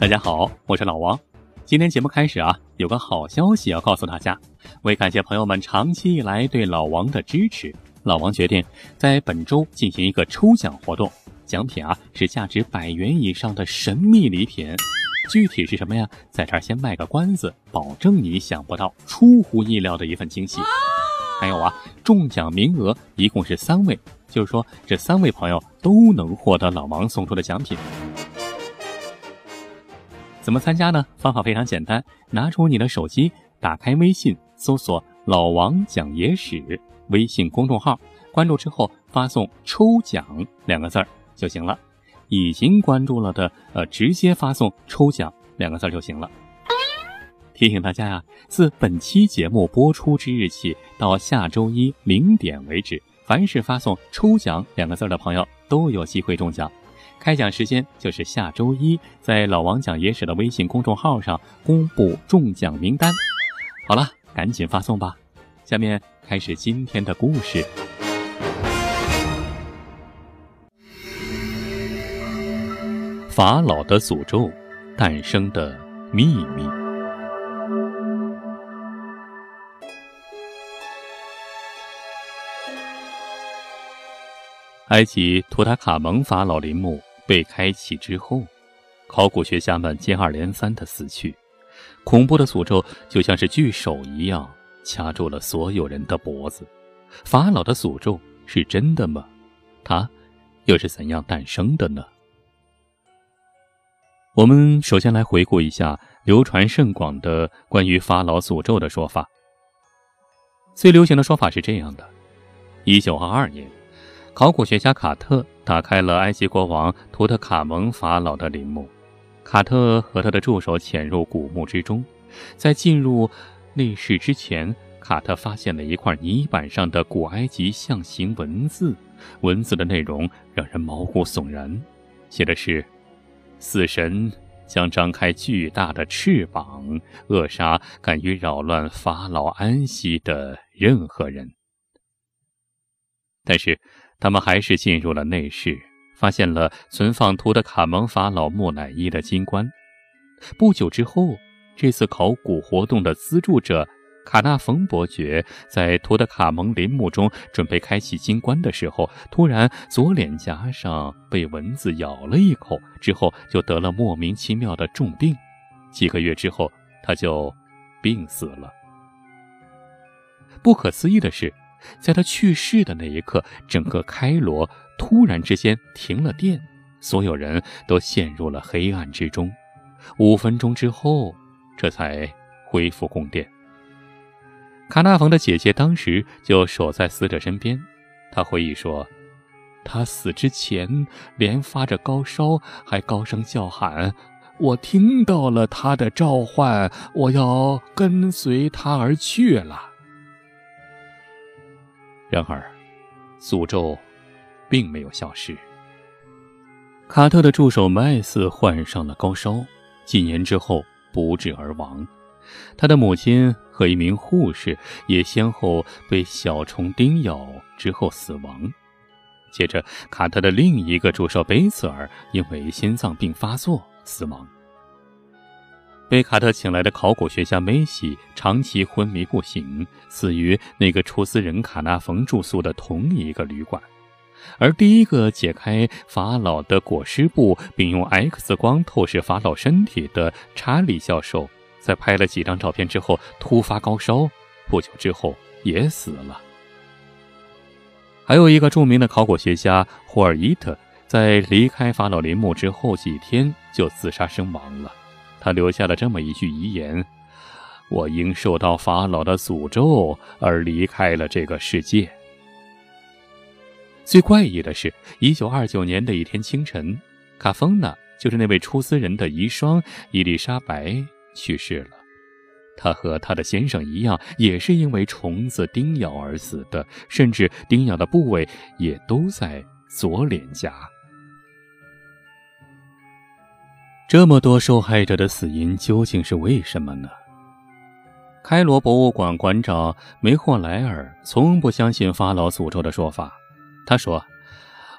大家好，我是老王。今天节目开始啊，有个好消息要告诉大家。为感谢朋友们长期以来对老王的支持，老王决定在本周进行一个抽奖活动，奖品啊是价值百元以上的神秘礼品。具体是什么呀？在这儿先卖个关子，保证你想不到、出乎意料的一份惊喜。还有啊，中奖名额一共是三位，就是说这三位朋友都能获得老王送出的奖品。怎么参加呢？方法非常简单，拿出你的手机，打开微信，搜索“老王讲野史”微信公众号，关注之后发送“抽奖”两个字儿就行了。已经关注了的，呃，直接发送“抽奖”两个字就行了。提醒大家呀，自本期节目播出之日起到下周一零点为止，凡是发送“抽奖”两个字的朋友都有机会中奖。开奖时间就是下周一，在老王讲野史的微信公众号上公布中奖名单。好了，赶紧发送吧。下面开始今天的故事。法老的诅咒诞生的秘密。埃及图塔卡蒙法老陵墓被开启之后，考古学家们接二连三的死去，恐怖的诅咒就像是巨手一样掐住了所有人的脖子。法老的诅咒是真的吗？它又是怎样诞生的呢？我们首先来回顾一下流传甚广的关于法老诅咒的说法。最流行的说法是这样的：一九二二年，考古学家卡特打开了埃及国王图特卡蒙法老的陵墓。卡特和他的助手潜入古墓之中，在进入内室之前，卡特发现了一块泥板上的古埃及象形文字，文字的内容让人毛骨悚然，写的是。死神将张开巨大的翅膀，扼杀敢于扰乱法老安息的任何人。但是，他们还是进入了内室，发现了存放图的卡蒙法老木乃伊的金棺。不久之后，这次考古活动的资助者。卡纳冯伯爵在图特卡蒙陵墓中准备开启金棺的时候，突然左脸颊上被蚊子咬了一口，之后就得了莫名其妙的重病。几个月之后，他就病死了。不可思议的是，在他去世的那一刻，整个开罗突然之间停了电，所有人都陷入了黑暗之中。五分钟之后，这才恢复供电。卡纳冯的姐姐当时就守在死者身边，她回忆说：“他死之前连发着高烧，还高声叫喊。我听到了他的召唤，我要跟随他而去了。”然而，诅咒并没有消失。卡特的助手麦斯患上了高烧，几年之后不治而亡。他的母亲和一名护士也先后被小虫叮咬之后死亡。接着，卡特的另一个助手贝茨尔因为心脏病发作死亡。被卡特请来的考古学家梅西长期昏迷不醒，死于那个出资人卡纳冯住宿的同一个旅馆。而第一个解开法老的裹尸布，并用 X 光透视法老身体的查理教授。在拍了几张照片之后，突发高烧，不久之后也死了。还有一个著名的考古学家霍尔伊特，在离开法老陵墓之后几天就自杀身亡了。他留下了这么一句遗言：“我因受到法老的诅咒而离开了这个世界。”最怪异的是，一九二九年的一天清晨，卡丰娜就是那位出资人的遗孀伊丽莎白。去世了，她和她的先生一样，也是因为虫子叮咬而死的，甚至叮咬的部位也都在左脸颊。这么多受害者的死因究竟是为什么呢？开罗博物馆馆长梅霍莱尔从不相信法老诅咒的说法。他说：“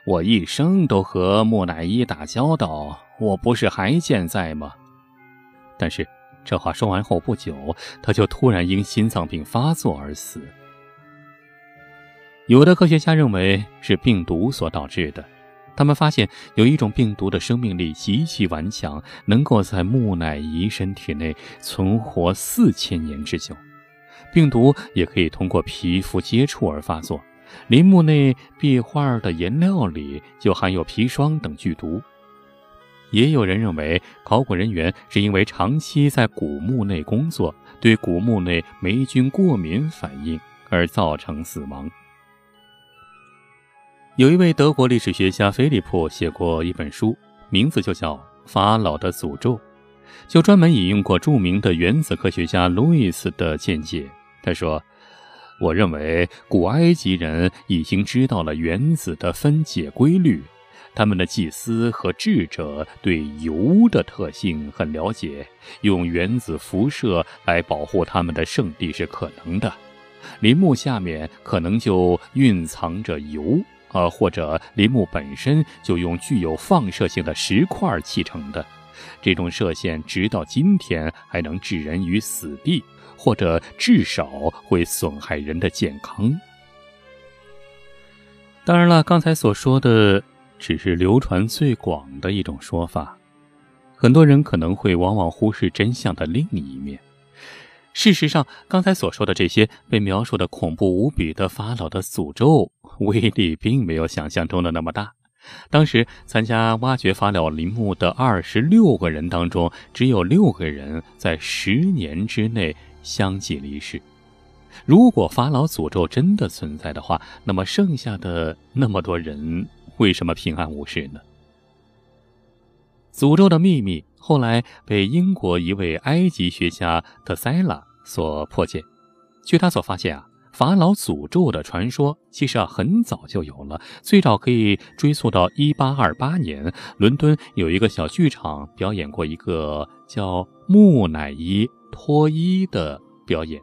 我一生都和木乃伊打交道，我不是还健在吗？”但是这话说完后不久，他就突然因心脏病发作而死。有的科学家认为是病毒所导致的。他们发现有一种病毒的生命力极其顽强，能够在木乃伊身体内存活四千年之久。病毒也可以通过皮肤接触而发作。陵墓内壁画的颜料里就含有砒霜等剧毒。也有人认为，考古人员是因为长期在古墓内工作，对古墓内霉菌过敏反应而造成死亡。有一位德国历史学家菲利普写过一本书，名字就叫《法老的诅咒》，就专门引用过著名的原子科学家路易斯的见解。他说。我认为古埃及人已经知道了原子的分解规律，他们的祭司和智者对油的特性很了解，用原子辐射来保护他们的圣地是可能的。陵墓下面可能就蕴藏着油，啊，或者陵墓本身就用具有放射性的石块砌成的，这种射线直到今天还能置人于死地。或者至少会损害人的健康。当然了，刚才所说的只是流传最广的一种说法，很多人可能会往往忽视真相的另一面。事实上，刚才所说的这些被描述的恐怖无比的法老的诅咒，威力并没有想象中的那么大。当时参加挖掘法老陵墓的二十六个人当中，只有六个人在十年之内。相继离世。如果法老诅咒真的存在的话，那么剩下的那么多人为什么平安无事呢？诅咒的秘密后来被英国一位埃及学家特塞拉所破解。据他所发现啊，法老诅咒的传说其实啊很早就有了，最早可以追溯到1828年，伦敦有一个小剧场表演过一个叫木乃伊。脱衣的表演，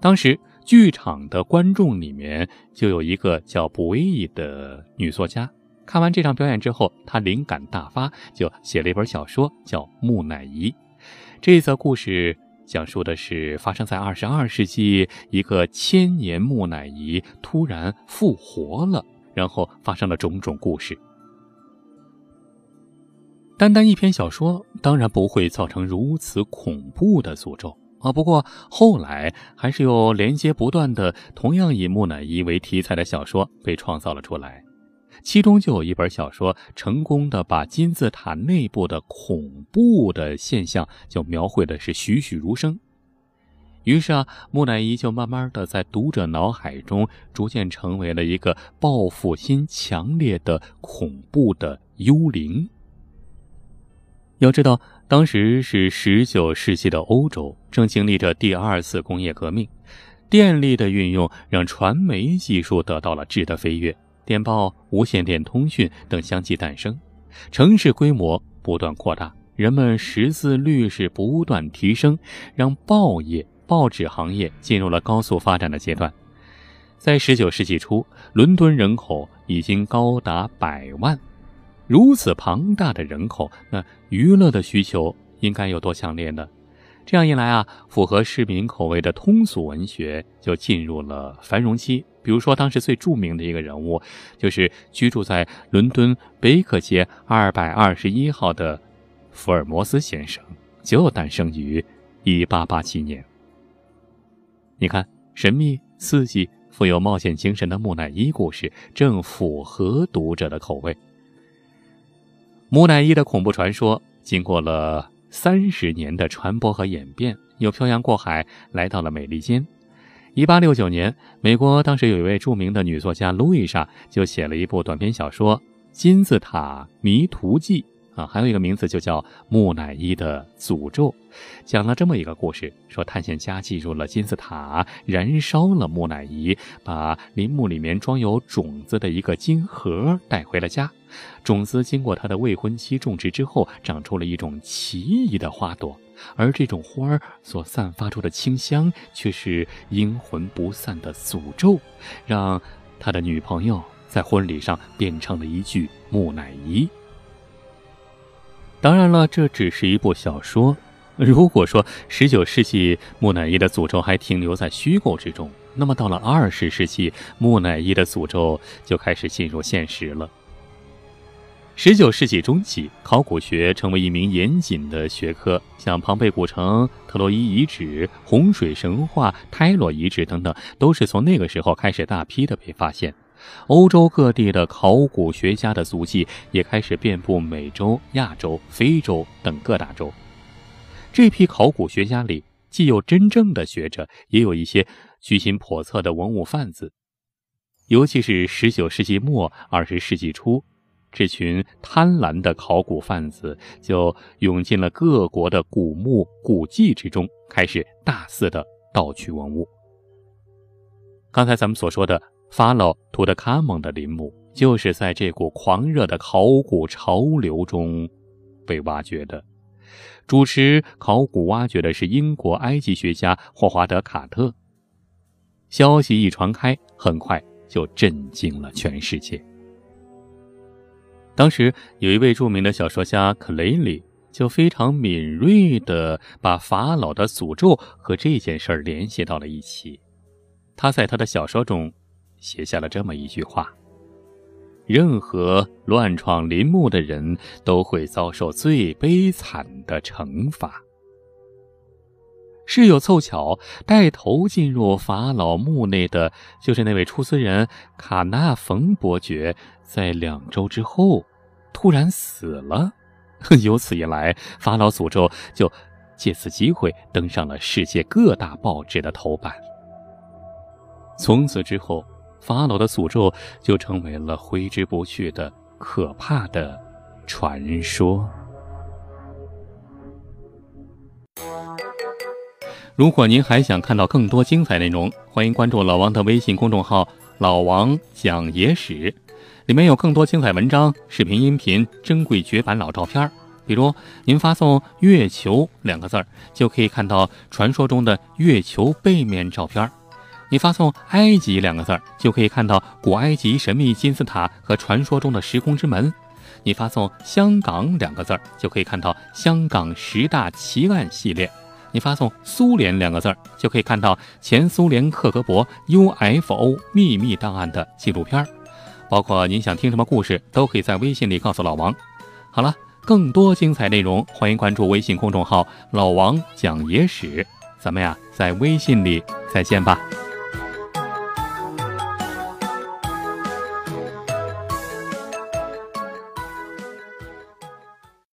当时剧场的观众里面就有一个叫布威的女作家。看完这场表演之后，他灵感大发，就写了一本小说，叫《木乃伊》。这则故事讲述的是发生在二十二世纪，一个千年木乃伊突然复活了，然后发生了种种故事。单单一篇小说当然不会造成如此恐怖的诅咒啊！不过后来还是有连接不断的同样以木乃伊为题材的小说被创造了出来，其中就有一本小说成功的把金字塔内部的恐怖的现象就描绘的是栩栩如生。于是啊，木乃伊就慢慢的在读者脑海中逐渐成为了一个报复心强烈的恐怖的幽灵。要知道，当时是十九世纪的欧洲，正经历着第二次工业革命，电力的运用让传媒技术得到了质的飞跃，电报、无线电通讯等相继诞生，城市规模不断扩大，人们识字率是不断提升，让报业、报纸行业进入了高速发展的阶段。在十九世纪初，伦敦人口已经高达百万。如此庞大的人口，那娱乐的需求应该有多强烈呢？这样一来啊，符合市民口味的通俗文学就进入了繁荣期。比如说，当时最著名的一个人物，就是居住在伦敦贝克街二百二十一号的福尔摩斯先生，就诞生于一八八七年。你看，神秘、刺激、富有冒险精神的木乃伊故事，正符合读者的口味。木乃伊的恐怖传说经过了三十年的传播和演变，又漂洋过海来到了美利坚。一八六九年，美国当时有一位著名的女作家路易莎就写了一部短篇小说《金字塔迷途记》。啊，还有一个名字就叫《木乃伊的诅咒》，讲了这么一个故事：说探险家进入了金字塔，燃烧了木乃伊，把陵墓里面装有种子的一个金盒带回了家。种子经过他的未婚妻种植之后，长出了一种奇异的花朵，而这种花儿所散发出的清香，却是阴魂不散的诅咒，让他的女朋友在婚礼上变成了一具木乃伊。当然了，这只是一部小说。如果说十九世纪木乃伊的诅咒还停留在虚构之中，那么到了二十世纪，木乃伊的诅咒就开始进入现实了。十九世纪中期，考古学成为一名严谨的学科，像庞贝古城、特洛伊遗址、洪水神话、泰罗遗址等等，都是从那个时候开始大批的被发现。欧洲各地的考古学家的足迹也开始遍布美洲、亚洲、非洲等各大洲。这批考古学家里，既有真正的学者，也有一些居心叵测的文物贩子，尤其是十九世纪末、二十世纪初。这群贪婪的考古贩子就涌进了各国的古墓古迹之中，开始大肆的盗取文物。刚才咱们所说的法老图特卡蒙的陵墓，就是在这股狂热的考古潮流中被挖掘的。主持考古挖掘的是英国埃及学家霍华德·卡特。消息一传开，很快就震惊了全世界。当时有一位著名的小说家克雷里，就非常敏锐地把法老的诅咒和这件事联系到了一起。他在他的小说中写下了这么一句话：“任何乱闯林墓的人都会遭受最悲惨的惩罚。”事有凑巧，带头进入法老墓内的就是那位出资人卡纳冯伯爵。在两周之后，突然死了。由此一来，法老诅咒就借此机会登上了世界各大报纸的头版。从此之后，法老的诅咒就成为了挥之不去的可怕的传说。如果您还想看到更多精彩内容，欢迎关注老王的微信公众号“老王讲野史”，里面有更多精彩文章、视频、音频、珍贵绝版老照片。比如，您发送“月球”两个字，就可以看到传说中的月球背面照片；你发送“埃及”两个字儿，就可以看到古埃及神秘金字塔和传说中的时空之门；你发送“香港”两个字儿，就可以看到香港十大奇案系列。你发送“苏联”两个字儿，就可以看到前苏联克格勃 UFO 秘密档案的纪录片儿，包括您想听什么故事，都可以在微信里告诉老王。好了，更多精彩内容，欢迎关注微信公众号“老王讲野史”。咱们呀，在微信里再见吧。